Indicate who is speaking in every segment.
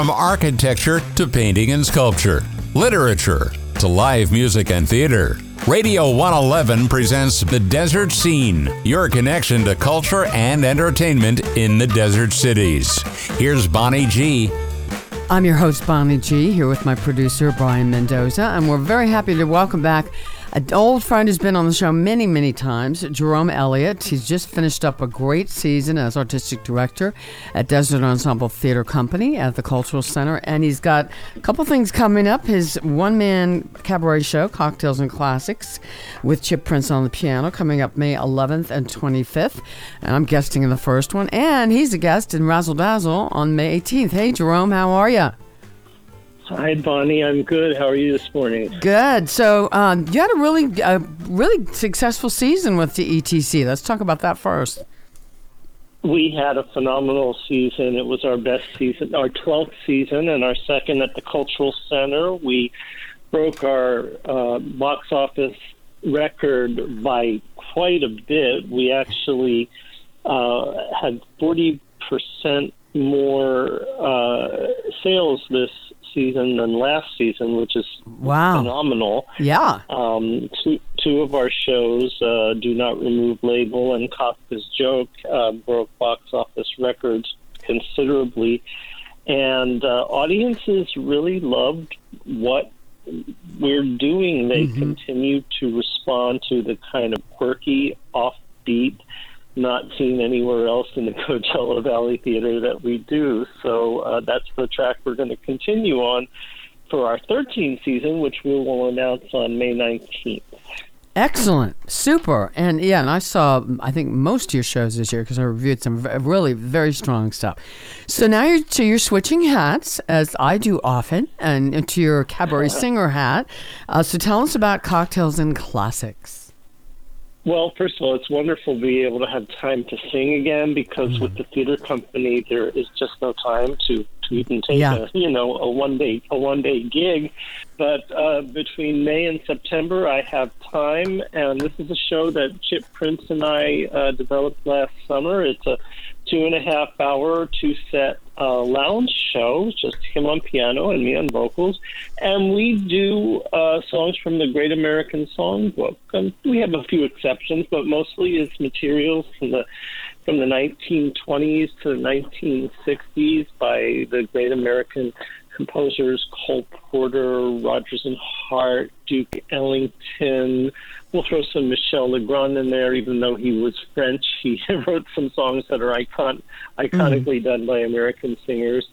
Speaker 1: From architecture to painting and sculpture, literature to live music and theater. Radio 111 presents The Desert Scene, your connection to culture and entertainment in the desert cities. Here's Bonnie G.
Speaker 2: I'm your host, Bonnie G, here with my producer, Brian Mendoza, and we're very happy to welcome back an old friend who's been on the show many, many times, Jerome Elliott. He's just finished up a great season as artistic director at Desert Ensemble Theater Company at the Cultural Center, and he's got a couple things coming up. His one man cabaret show, Cocktails and Classics, with Chip Prince on the piano, coming up May 11th and 25th. And I'm guesting in the first one, and he's a guest in Razzle Dazzle on May 18th. Hey, Jerome, how are you?
Speaker 3: Hi, Bonnie. I'm good. How are you this morning?
Speaker 2: Good. So um, you had a really, uh, really successful season with the ETC. Let's talk about that first.
Speaker 3: We had a phenomenal season. It was our best season, our 12th season, and our second at the Cultural Center. We broke our uh, box office record by quite a bit. We actually uh, had 40% more uh, sales this season than last season, which is
Speaker 2: wow.
Speaker 3: phenomenal.
Speaker 2: Yeah.
Speaker 3: Um, two, two of our shows, uh, Do Not Remove Label and Kafka's Joke, uh, broke box office records considerably. And uh, audiences really loved what we're doing. They mm-hmm. continue to respond to the kind of quirky, offbeat, not seen anywhere else in the Coachella Valley Theater that we do. So uh, that's the track we're going to continue on for our 13th season, which we will announce on May 19th.
Speaker 2: Excellent, super, and yeah, and I saw I think most of your shows this year because I reviewed some really very strong stuff. So now you're so you're switching hats as I do often, and into your cabaret singer hat. Uh, so tell us about cocktails and classics.
Speaker 3: Well, first of all, it's wonderful to be able to have time to sing again because mm-hmm. with the theater company, there is just no time to, to even take yeah. a you know a one day a one day gig. But uh, between May and September, I have time, and this is a show that Chip Prince and I uh, developed last summer. It's a two and a half hour, two set uh, lounge show, just him on piano and me on vocals. And we do uh, songs from the Great American Songbook. Um, we have a few exceptions, but mostly it's materials from the from the 1920s to the 1960s by the Great American composers Cole Porter, Rodgers and Hart, Duke Ellington. We'll throw some Michel Legrand in there, even though he was French. He wrote some songs that are icon- iconically mm. done by American singers.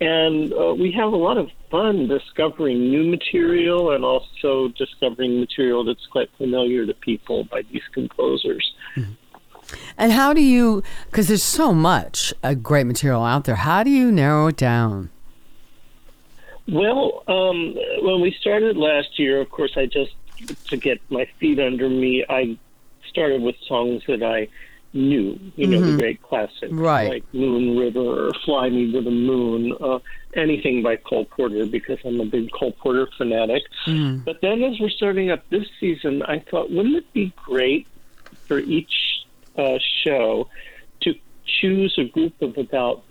Speaker 3: And uh, we have a lot of fun discovering new material and also discovering material that's quite familiar to people by these composers. Mm.
Speaker 2: And how do you, because there's so much uh, great material out there, how do you narrow it down?
Speaker 3: Well, um, when we started last year, of course, I just to get my feet under me, I started with songs that I knew, you know, mm-hmm. the great classics
Speaker 2: right.
Speaker 3: like Moon River or Fly Me to the Moon, uh, anything by Cole Porter because I'm a big Cole Porter fanatic. Mm. But then as we're starting up this season, I thought, wouldn't it be great for each uh, show to choose a group of about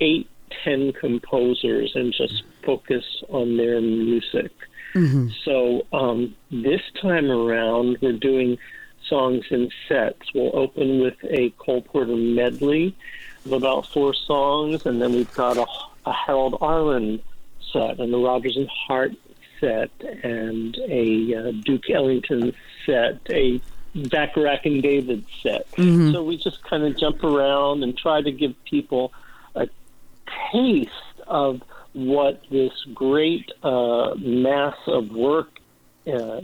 Speaker 3: eight, ten composers and just focus on their music. Mm-hmm. So um, this time around, we're doing songs in sets. We'll open with a Cole Porter medley of about four songs, and then we've got a, a Harold Arlen set and a Rodgers and Hart set and a uh, Duke Ellington set, a Bacharach and David set. Mm-hmm. So we just kind of jump around and try to give people a taste of what this great uh, mass of work uh,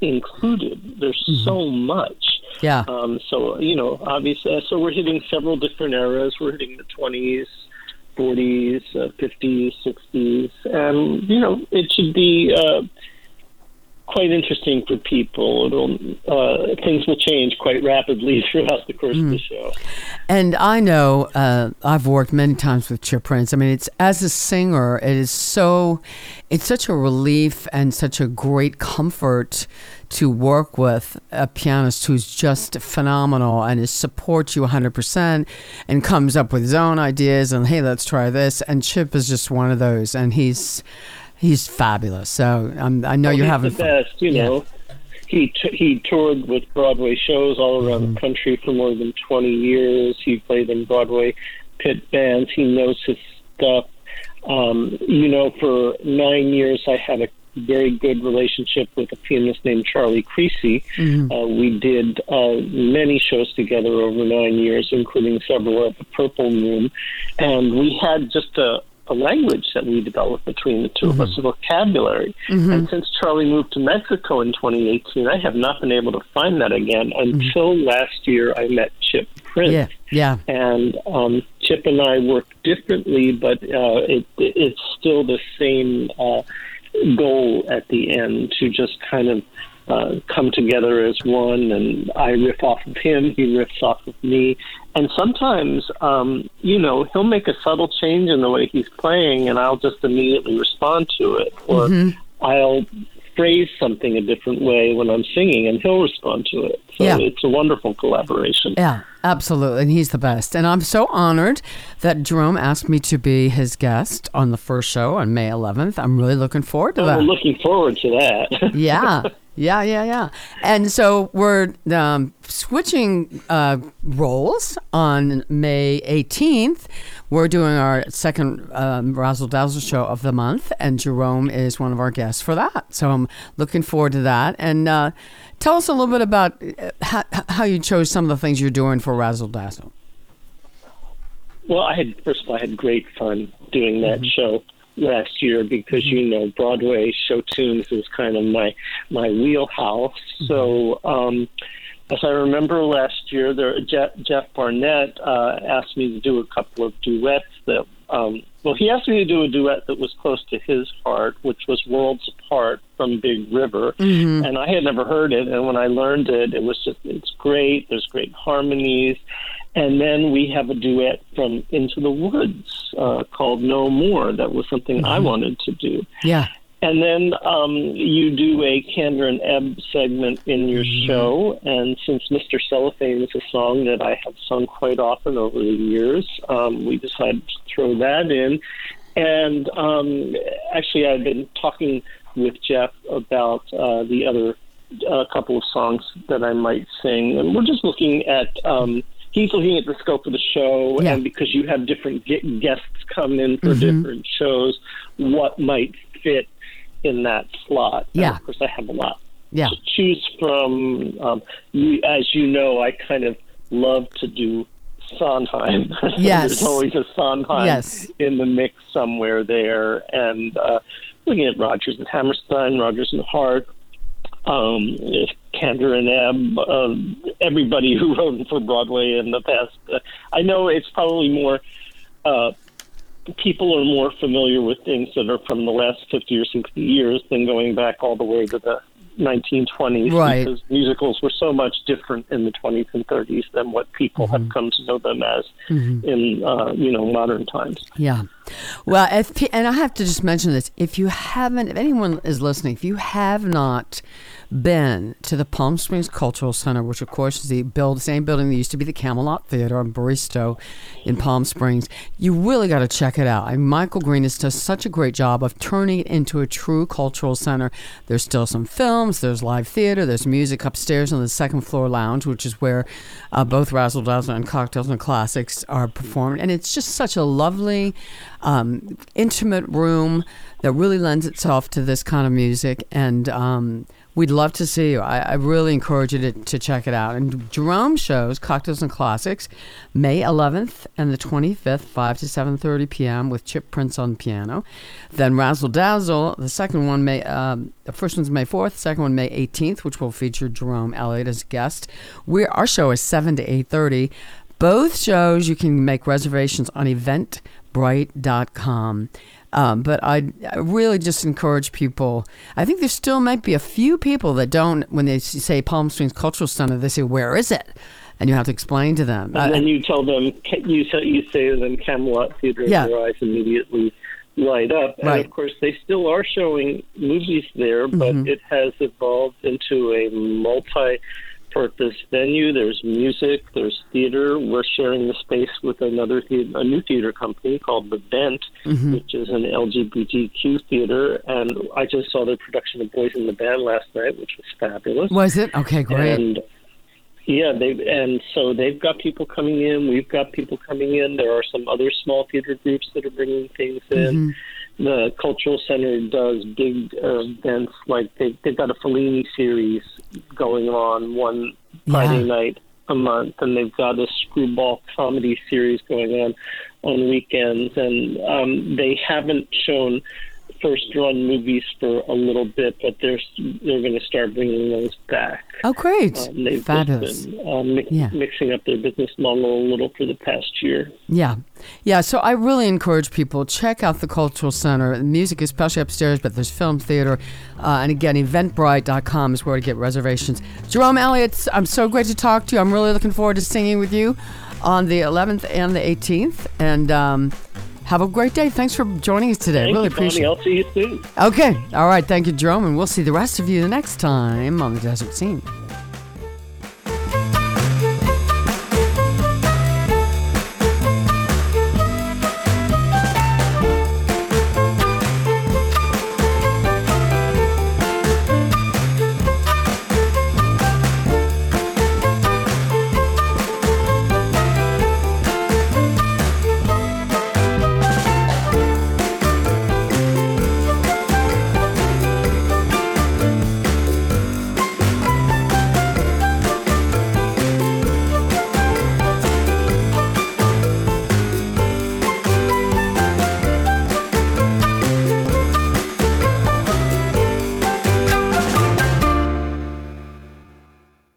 Speaker 3: included. There's mm-hmm. so much.
Speaker 2: Yeah.
Speaker 3: Um, so you know, obviously, uh, so we're hitting several different eras. We're hitting the 20s, 40s, uh, 50s, 60s, and you know, it should be. Uh, quite interesting for people. It'll uh, things will change quite rapidly throughout the course mm. of the show.
Speaker 2: And I know uh, I've worked many times with Chip Prince. I mean, it's as a singer, it is so, it's such a relief and such a great comfort to work with a pianist who's just phenomenal and is supports you 100% and comes up with his own ideas and hey let's try this and chip is just one of those and he's he's fabulous so um, i know
Speaker 3: well,
Speaker 2: you're having
Speaker 3: the fun. best you yeah. know he t- he toured with broadway shows all around mm-hmm. the country for more than 20 years he played in broadway pit bands he knows his stuff um, you know for nine years i had a very good relationship with a pianist named Charlie Creasy. Mm-hmm. Uh, we did uh, many shows together over nine years, including several at the Purple Room, and we had just a, a language that we developed between the 2 mm-hmm. of us, a vocabulary. Mm-hmm. And since Charlie moved to Mexico in 2018, I have not been able to find that again mm-hmm. until last year. I met Chip Prince.
Speaker 2: Yeah, yeah.
Speaker 3: And um, Chip and I work differently, but uh, it, it's still the same. Uh, goal at the end to just kind of uh, come together as one, and I riff off of him, he riffs off of me. And sometimes, um, you know, he'll make a subtle change in the way he's playing, and I'll just immediately respond to it. Or mm-hmm. I'll phrase something a different way when I'm singing, and he'll respond to it. So yeah. it's a wonderful collaboration.
Speaker 2: Yeah, absolutely. And he's the best. And I'm so honored that Jerome asked me to be his guest on the first show on May 11th. I'm really looking forward to
Speaker 3: oh,
Speaker 2: that.
Speaker 3: I'm looking forward to that.
Speaker 2: yeah. Yeah, yeah, yeah. And so we're um, switching uh, roles on May 18th. We're doing our second um, Razzle Dazzle show of the month, and Jerome is one of our guests for that. So I'm looking forward to that. And uh, tell us a little bit about uh, how, how, you chose some of the things you're doing for Razzle Dazzle.
Speaker 3: Well, I had first of all, I had great fun doing that mm-hmm. show last year because you know Broadway show tunes is kind of my my wheelhouse. Mm-hmm. So um, as I remember last year, there Jeff, Jeff Barnett uh, asked me to do a couple of duets that. Um, well, he asked me to do a duet that was close to his heart, which was "Worlds Apart" from Big River, mm-hmm. and I had never heard it. And when I learned it, it was just it's great. There's great harmonies, and then we have a duet from Into the Woods uh, called No More. That was something mm-hmm. I wanted to do.
Speaker 2: Yeah.
Speaker 3: And then um, you do a Kander and Ebb segment in your mm-hmm. show. And since Mr. Cellophane is a song that I have sung quite often over the years, um, we decided to throw that in. And um, actually, I've been talking with Jeff about uh, the other uh, couple of songs that I might sing. And we're just looking at um, he's looking at the scope of the show, yeah. and because you have different guests come in for mm-hmm. different shows, what might fit in that slot.
Speaker 2: Yeah,
Speaker 3: and of course, I have a lot
Speaker 2: yeah.
Speaker 3: to choose from. Um, you, as you know, I kind of love to do Sondheim.
Speaker 2: Yes,
Speaker 3: there's always a Sondheim
Speaker 2: yes.
Speaker 3: in the mix somewhere there, and uh, looking at Rodgers and Hammerstein, Rodgers and Hart um, Kander and Ebb, uh, everybody who wrote for Broadway in the past. Uh, I know it's probably more. Uh, people are more familiar with things that are from the last 50 or 60 years than going back all the way to the 1920s
Speaker 2: right.
Speaker 3: because musicals were so much different in the 20s and 30s than what people mm-hmm. have come to know them as mm-hmm. in uh, you know modern times.
Speaker 2: Yeah. Well, if and I have to just mention this: if you haven't, if anyone is listening, if you have not been to the Palm Springs Cultural Center, which of course is the build, same building that used to be the Camelot Theater on Barstow in Palm Springs. You really got to check it out. I mean, Michael Green has done such a great job of turning it into a true cultural center. There's still some films, there's live theater, there's music upstairs on the second floor lounge, which is where uh, both Razzle Dazzle and Cocktails and Classics are performed. And it's just such a lovely, um, intimate room that really lends itself to this kind of music. And um, We'd love to see you. I, I really encourage you to, to, check it out. And Jerome shows Cocktails and Classics, May 11th and the 25th, 5 to 7:30 p.m. with Chip Prince on piano. Then Razzle Dazzle, the second one May, um, the first one's May 4th, second one May 18th, which will feature Jerome Elliott as guest. we our show is 7 to 8:30. Both shows you can make reservations on Eventbrite.com. Um, but I, I really just encourage people. I think there still might be a few people that don't, when they say Palm Springs Cultural Center, they say, "Where is it?" And you have to explain to them.
Speaker 3: And then you tell them, you say, you say to them, Camelot Theater, yeah. their eyes immediately light up. And
Speaker 2: right.
Speaker 3: of course, they still are showing movies there, but mm-hmm. it has evolved into a multi purpose venue. There's music, there's theater. We're sharing the space with another theater, a new theater company called The Vent, mm-hmm. which is an LGBTQ theater. And I just saw the production of Boys in the Band last night, which was fabulous.
Speaker 2: Was it? Okay, great.
Speaker 3: And yeah, they and so they've got people coming in. We've got people coming in. There are some other small theater groups that are bringing things in. Mm-hmm the cultural center does big uh, events like they, they've got a Fellini series going on one Friday yeah. night a month, and they've got a screwball comedy series going on on weekends, and um, they haven't shown first run movies for a little bit, but they're they're going to start bringing those back.
Speaker 2: Oh, great! Um, they've Fabulous.
Speaker 3: Been, um, mi- yeah. mixing up their business model a little for the past year.
Speaker 2: Yeah, yeah. So I really encourage people check out the Cultural Center. The music, especially upstairs, but there's film theater, uh, and again, Eventbrite.com is where to get reservations. Jerome Elliott, I'm so great to talk to you. I'm really looking forward to singing with you on the 11th and the 18th, and. Um, have a great day. Thanks for joining us today.
Speaker 3: Thank
Speaker 2: really
Speaker 3: you,
Speaker 2: appreciate
Speaker 3: it. I'll see you soon.
Speaker 2: Okay. All right. Thank you, Jerome. And we'll see the rest of you the next time on the Desert Scene.